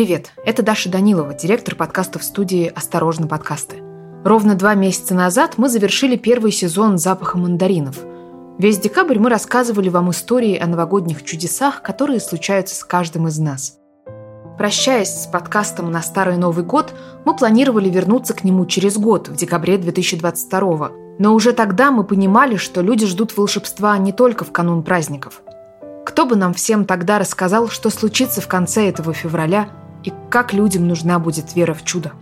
Привет, это Даша Данилова, директор подкастов студии «Осторожно, подкасты». Ровно два месяца назад мы завершили первый сезон «Запаха мандаринов». Весь декабрь мы рассказывали вам истории о новогодних чудесах, которые случаются с каждым из нас. Прощаясь с подкастом на Старый Новый год, мы планировали вернуться к нему через год, в декабре 2022 Но уже тогда мы понимали, что люди ждут волшебства не только в канун праздников. Кто бы нам всем тогда рассказал, что случится в конце этого февраля и как людям нужна будет вера в чудо?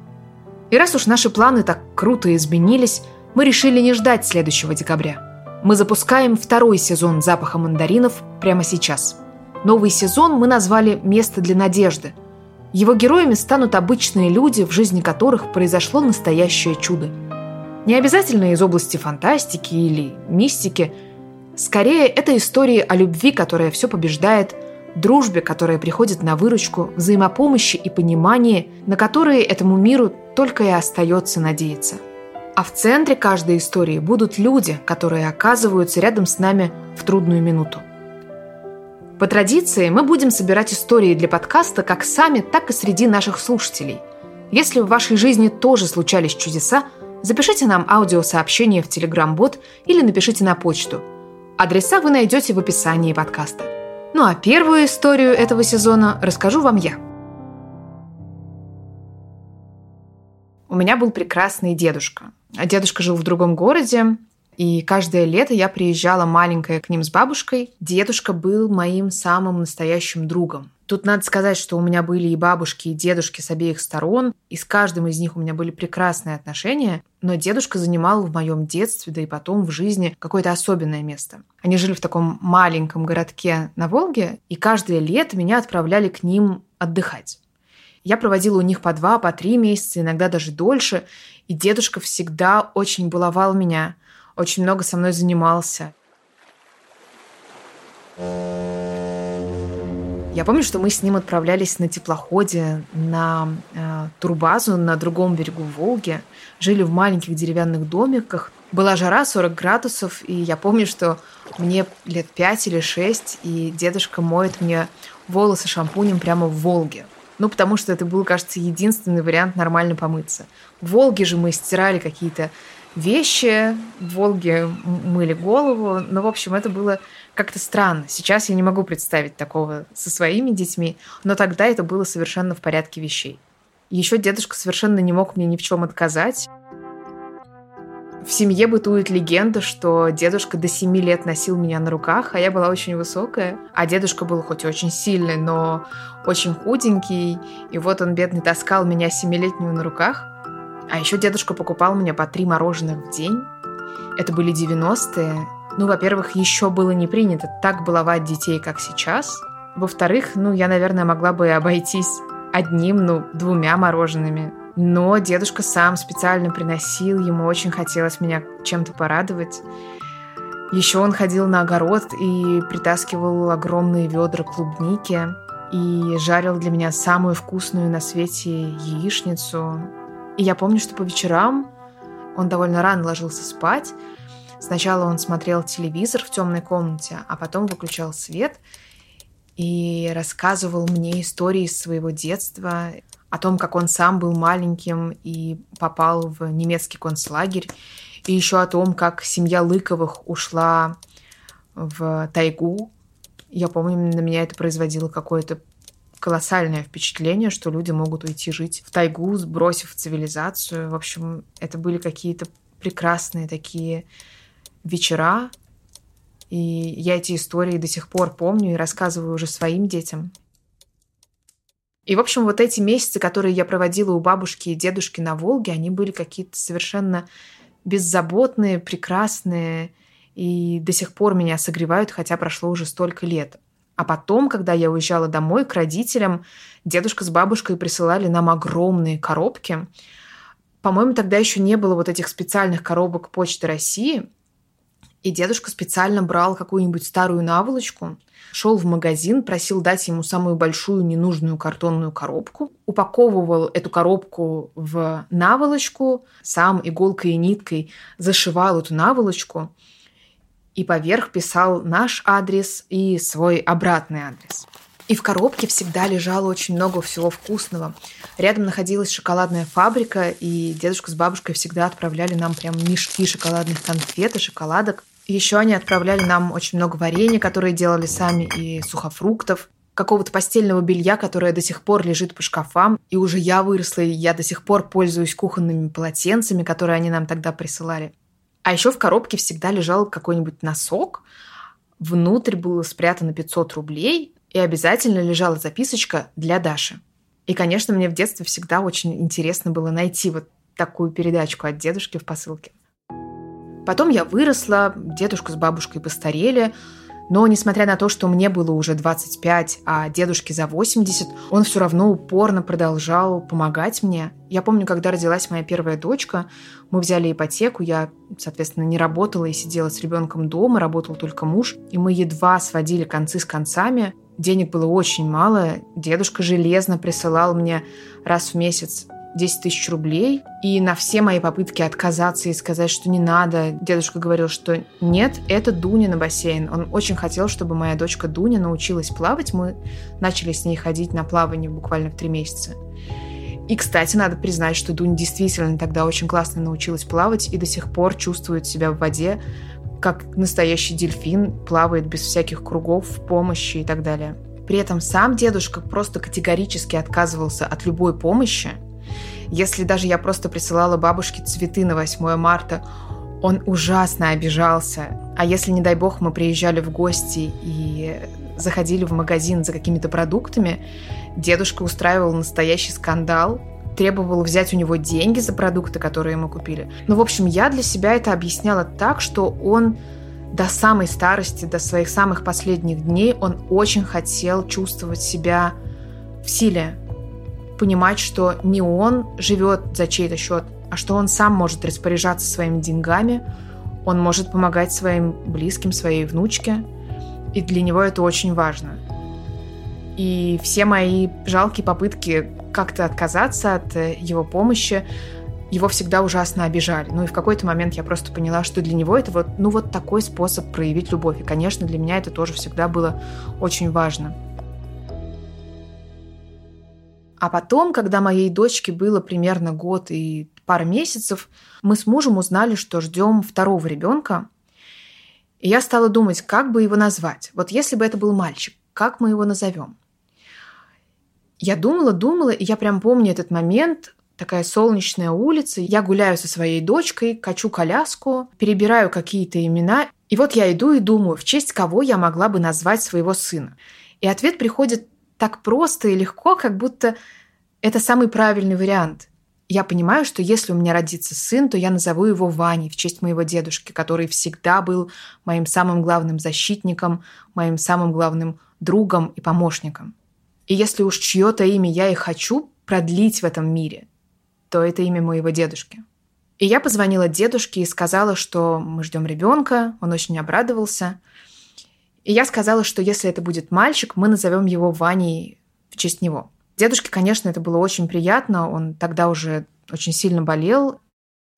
И раз уж наши планы так круто изменились, мы решили не ждать следующего декабря. Мы запускаем второй сезон «Запаха мандаринов» прямо сейчас. Новый сезон мы назвали «Место для надежды». Его героями станут обычные люди, в жизни которых произошло настоящее чудо. Не обязательно из области фантастики или мистики. Скорее, это истории о любви, которая все побеждает – дружбе, которая приходит на выручку, взаимопомощи и понимании, на которые этому миру только и остается надеяться. А в центре каждой истории будут люди, которые оказываются рядом с нами в трудную минуту. По традиции мы будем собирать истории для подкаста как сами, так и среди наших слушателей. Если в вашей жизни тоже случались чудеса, запишите нам аудиосообщение в Telegram-бот или напишите на почту. Адреса вы найдете в описании подкаста. Ну а первую историю этого сезона расскажу вам я. У меня был прекрасный дедушка. А дедушка жил в другом городе, и каждое лето я приезжала маленькая к ним с бабушкой. Дедушка был моим самым настоящим другом. Тут надо сказать, что у меня были и бабушки, и дедушки с обеих сторон, и с каждым из них у меня были прекрасные отношения, но дедушка занимал в моем детстве, да и потом в жизни какое-то особенное место. Они жили в таком маленьком городке на Волге, и каждое лето меня отправляли к ним отдыхать. Я проводила у них по два, по три месяца, иногда даже дольше, и дедушка всегда очень баловал меня, очень много со мной занимался. Я помню, что мы с ним отправлялись на теплоходе на э, турбазу на другом берегу Волги, жили в маленьких деревянных домиках. Была жара 40 градусов, и я помню, что мне лет 5 или 6, и дедушка моет мне волосы шампунем прямо в Волге. Ну, потому что это был, кажется, единственный вариант нормально помыться. В Волге же мы стирали какие-то вещи, в Волге мыли голову. Ну, в общем, это было как-то странно. Сейчас я не могу представить такого со своими детьми, но тогда это было совершенно в порядке вещей. Еще дедушка совершенно не мог мне ни в чем отказать. В семье бытует легенда, что дедушка до 7 лет носил меня на руках, а я была очень высокая. А дедушка был хоть и очень сильный, но очень худенький. И вот он, бедный, таскал меня семилетнюю на руках. А еще дедушка покупал мне по три мороженых в день. Это были 90-е. Ну, во-первых, еще было не принято так баловать детей, как сейчас. Во-вторых, ну, я, наверное, могла бы обойтись одним, ну, двумя мороженными. Но дедушка сам специально приносил, ему очень хотелось меня чем-то порадовать. Еще он ходил на огород и притаскивал огромные ведра клубники и жарил для меня самую вкусную на свете яичницу. И я помню, что по вечерам он довольно рано ложился спать. Сначала он смотрел телевизор в темной комнате, а потом выключал свет и рассказывал мне истории из своего детства, о том, как он сам был маленьким и попал в немецкий концлагерь, и еще о том, как семья Лыковых ушла в тайгу. Я помню, на меня это производило какое-то колоссальное впечатление, что люди могут уйти жить в тайгу, сбросив цивилизацию. В общем, это были какие-то прекрасные такие вечера. И я эти истории до сих пор помню и рассказываю уже своим детям. И, в общем, вот эти месяцы, которые я проводила у бабушки и дедушки на Волге, они были какие-то совершенно беззаботные, прекрасные, и до сих пор меня согревают, хотя прошло уже столько лет. А потом, когда я уезжала домой к родителям, дедушка с бабушкой присылали нам огромные коробки. По-моему, тогда еще не было вот этих специальных коробок Почты России. И дедушка специально брал какую-нибудь старую наволочку, шел в магазин, просил дать ему самую большую ненужную картонную коробку, упаковывал эту коробку в наволочку, сам иголкой и ниткой зашивал эту наволочку и поверх писал наш адрес и свой обратный адрес. И в коробке всегда лежало очень много всего вкусного. Рядом находилась шоколадная фабрика, и дедушка с бабушкой всегда отправляли нам прям мешки шоколадных конфет и шоколадок. Еще они отправляли нам очень много варенья, которые делали сами, и сухофруктов какого-то постельного белья, которое до сих пор лежит по шкафам. И уже я выросла, и я до сих пор пользуюсь кухонными полотенцами, которые они нам тогда присылали. А еще в коробке всегда лежал какой-нибудь носок. Внутрь было спрятано 500 рублей, и обязательно лежала записочка для Даши. И, конечно, мне в детстве всегда очень интересно было найти вот такую передачку от дедушки в посылке. Потом я выросла, дедушка с бабушкой постарели, но, несмотря на то, что мне было уже 25, а дедушке за 80, он все равно упорно продолжал помогать мне. Я помню, когда родилась моя первая дочка, мы взяли ипотеку, я, соответственно, не работала и сидела с ребенком дома, работал только муж, и мы едва сводили концы с концами. Денег было очень мало, дедушка железно присылал мне раз в месяц 10 тысяч рублей. И на все мои попытки отказаться и сказать, что не надо, дедушка говорил, что нет, это Дуня на бассейн. Он очень хотел, чтобы моя дочка Дуня научилась плавать. Мы начали с ней ходить на плавание буквально в три месяца. И, кстати, надо признать, что Дуня действительно тогда очень классно научилась плавать и до сих пор чувствует себя в воде, как настоящий дельфин, плавает без всяких кругов, помощи и так далее. При этом сам дедушка просто категорически отказывался от любой помощи – если даже я просто присылала бабушке цветы на 8 марта, он ужасно обижался. А если, не дай бог, мы приезжали в гости и заходили в магазин за какими-то продуктами, дедушка устраивал настоящий скандал, требовал взять у него деньги за продукты, которые мы купили. Ну, в общем, я для себя это объясняла так, что он до самой старости, до своих самых последних дней, он очень хотел чувствовать себя в силе, понимать, что не он живет за чей-то счет, а что он сам может распоряжаться своими деньгами, он может помогать своим близким, своей внучке, и для него это очень важно. И все мои жалкие попытки как-то отказаться от э, его помощи, его всегда ужасно обижали. Ну и в какой-то момент я просто поняла, что для него это вот, ну вот такой способ проявить любовь. И, конечно, для меня это тоже всегда было очень важно. А потом, когда моей дочке было примерно год и пара месяцев, мы с мужем узнали, что ждем второго ребенка. И я стала думать, как бы его назвать. Вот если бы это был мальчик, как мы его назовем? Я думала, думала, и я прям помню этот момент, такая солнечная улица, я гуляю со своей дочкой, качу коляску, перебираю какие-то имена, и вот я иду и думаю, в честь кого я могла бы назвать своего сына. И ответ приходит так просто и легко, как будто это самый правильный вариант. Я понимаю, что если у меня родится сын, то я назову его Ваней в честь моего дедушки, который всегда был моим самым главным защитником, моим самым главным другом и помощником. И если уж чье-то имя я и хочу продлить в этом мире, то это имя моего дедушки. И я позвонила дедушке и сказала, что мы ждем ребенка, он очень обрадовался. И я сказала, что если это будет мальчик, мы назовем его Ваней в честь него. Дедушке, конечно, это было очень приятно. Он тогда уже очень сильно болел.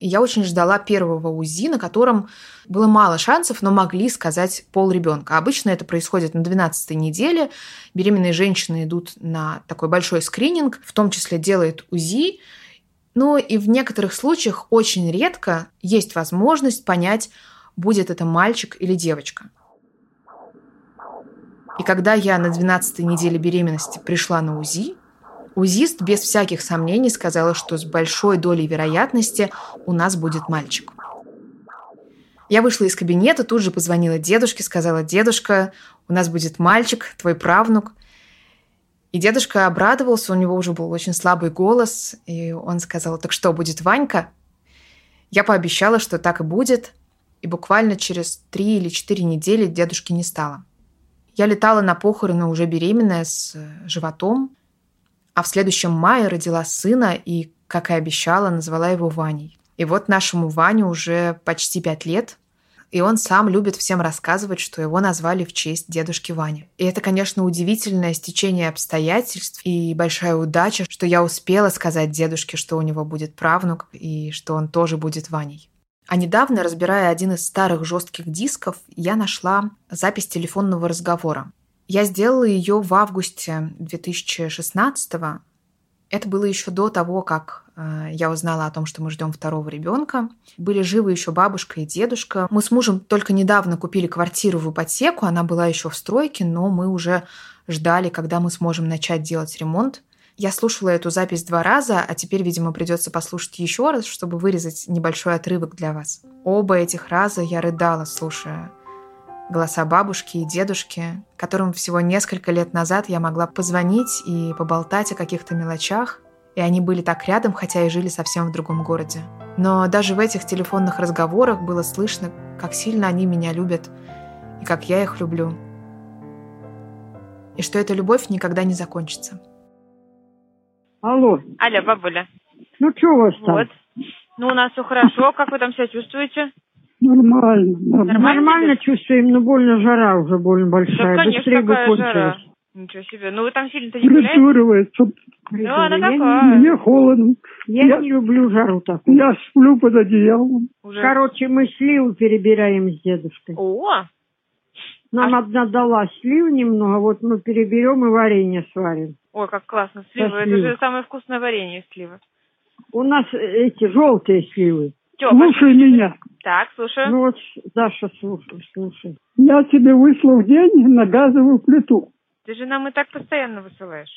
И я очень ждала первого УЗИ, на котором было мало шансов, но могли сказать пол ребенка. Обычно это происходит на 12 неделе. Беременные женщины идут на такой большой скрининг, в том числе делают УЗИ. Ну и в некоторых случаях очень редко есть возможность понять, будет это мальчик или девочка. И когда я на 12 неделе беременности пришла на УЗИ, УЗИст без всяких сомнений сказала, что с большой долей вероятности у нас будет мальчик. Я вышла из кабинета, тут же позвонила дедушке, сказала, дедушка, у нас будет мальчик, твой правнук. И дедушка обрадовался, у него уже был очень слабый голос, и он сказал, так что, будет Ванька? Я пообещала, что так и будет, и буквально через три или четыре недели дедушки не стало. Я летала на похороны уже беременная с животом, а в следующем мае родила сына и, как и обещала, назвала его Ваней. И вот нашему Ване уже почти пять лет, и он сам любит всем рассказывать, что его назвали в честь дедушки Вани. И это, конечно, удивительное стечение обстоятельств и большая удача, что я успела сказать дедушке, что у него будет правнук и что он тоже будет Ваней. А недавно, разбирая один из старых жестких дисков, я нашла запись телефонного разговора. Я сделала ее в августе 2016 -го. Это было еще до того, как э, я узнала о том, что мы ждем второго ребенка. Были живы еще бабушка и дедушка. Мы с мужем только недавно купили квартиру в ипотеку. Она была еще в стройке, но мы уже ждали, когда мы сможем начать делать ремонт. Я слушала эту запись два раза, а теперь, видимо, придется послушать еще раз, чтобы вырезать небольшой отрывок для вас. Оба этих раза я рыдала, слушая голоса бабушки и дедушки, которым всего несколько лет назад я могла позвонить и поболтать о каких-то мелочах, и они были так рядом, хотя и жили совсем в другом городе. Но даже в этих телефонных разговорах было слышно, как сильно они меня любят и как я их люблю. И что эта любовь никогда не закончится. Алло. Алло, бабуля. Ну, что у вас там? Вот. Ну, у нас все хорошо. Как вы там себя чувствуете? Нормально. Нормально, Нормально чувствуем, но больно жара уже больно большая. Да, конечно, Быстрее бы кончилась. Ничего себе. Ну, вы там сильно-то не гуляете? Ну, она Я такая. Мне холодно. Я, Я- не люблю жару такую. Я сплю под одеялом. Уже. Короче, мы сливу перебираем с дедушкой. О, Нам А- одна дала слив немного, вот мы переберем и варенье сварим. ой, как классно. Сливы. Это же самое вкусное варенье сливы. У нас э, эти желтые сливы. Тёма, Слушай меня. так, слушаю. Ну вот, Даша, слушай, слушай. Я тебе выслал деньги на газовую плиту. Ты же нам и так постоянно высылаешь.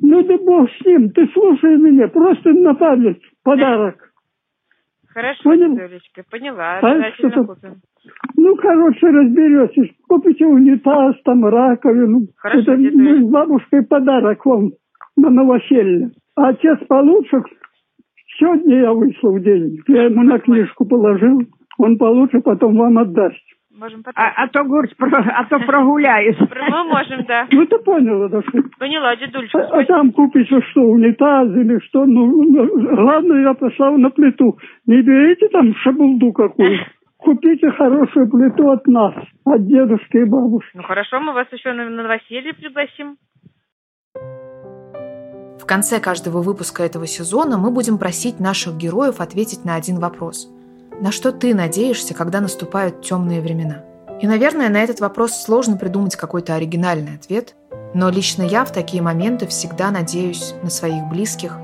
Ну да бог с ним, ты слушай меня, просто на память подарок. Хорошо, Понял. Юлечка, поняла. А Обязательно что-то- купим. Ну, короче, разберетесь. Купите унитаз, там, раковину. Хорошо, Это мы с бабушкой подарок вам на новоселье. А отец получше. Сегодня я выслал деньги. Я ему на книжку положил. Он получше потом вам отдаст. Можем потом. А, а то, про- а то прогуляюсь. Мы можем, да. Ну, ты поняла, да? что- Поняла, дедульчик. А, а спасибо. там купите что, унитаз или что? Ну, ну, главное, я послал на плиту. Не берите там шабулду какую. Купите хорошую плиту от нас, от дедушки и бабушки. Ну хорошо, мы вас еще на, на новоселье пригласим. В конце каждого выпуска этого сезона мы будем просить наших героев ответить на один вопрос. На что ты надеешься, когда наступают темные времена? И, наверное, на этот вопрос сложно придумать какой-то оригинальный ответ, но лично я в такие моменты всегда надеюсь на своих близких,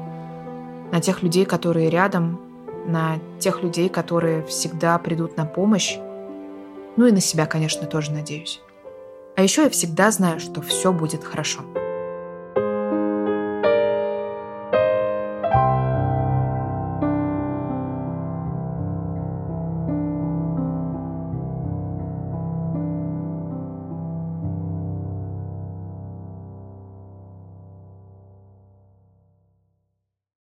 на тех людей, которые рядом, на тех людей, которые всегда придут на помощь, ну и на себя, конечно, тоже надеюсь. А еще я всегда знаю, что все будет хорошо.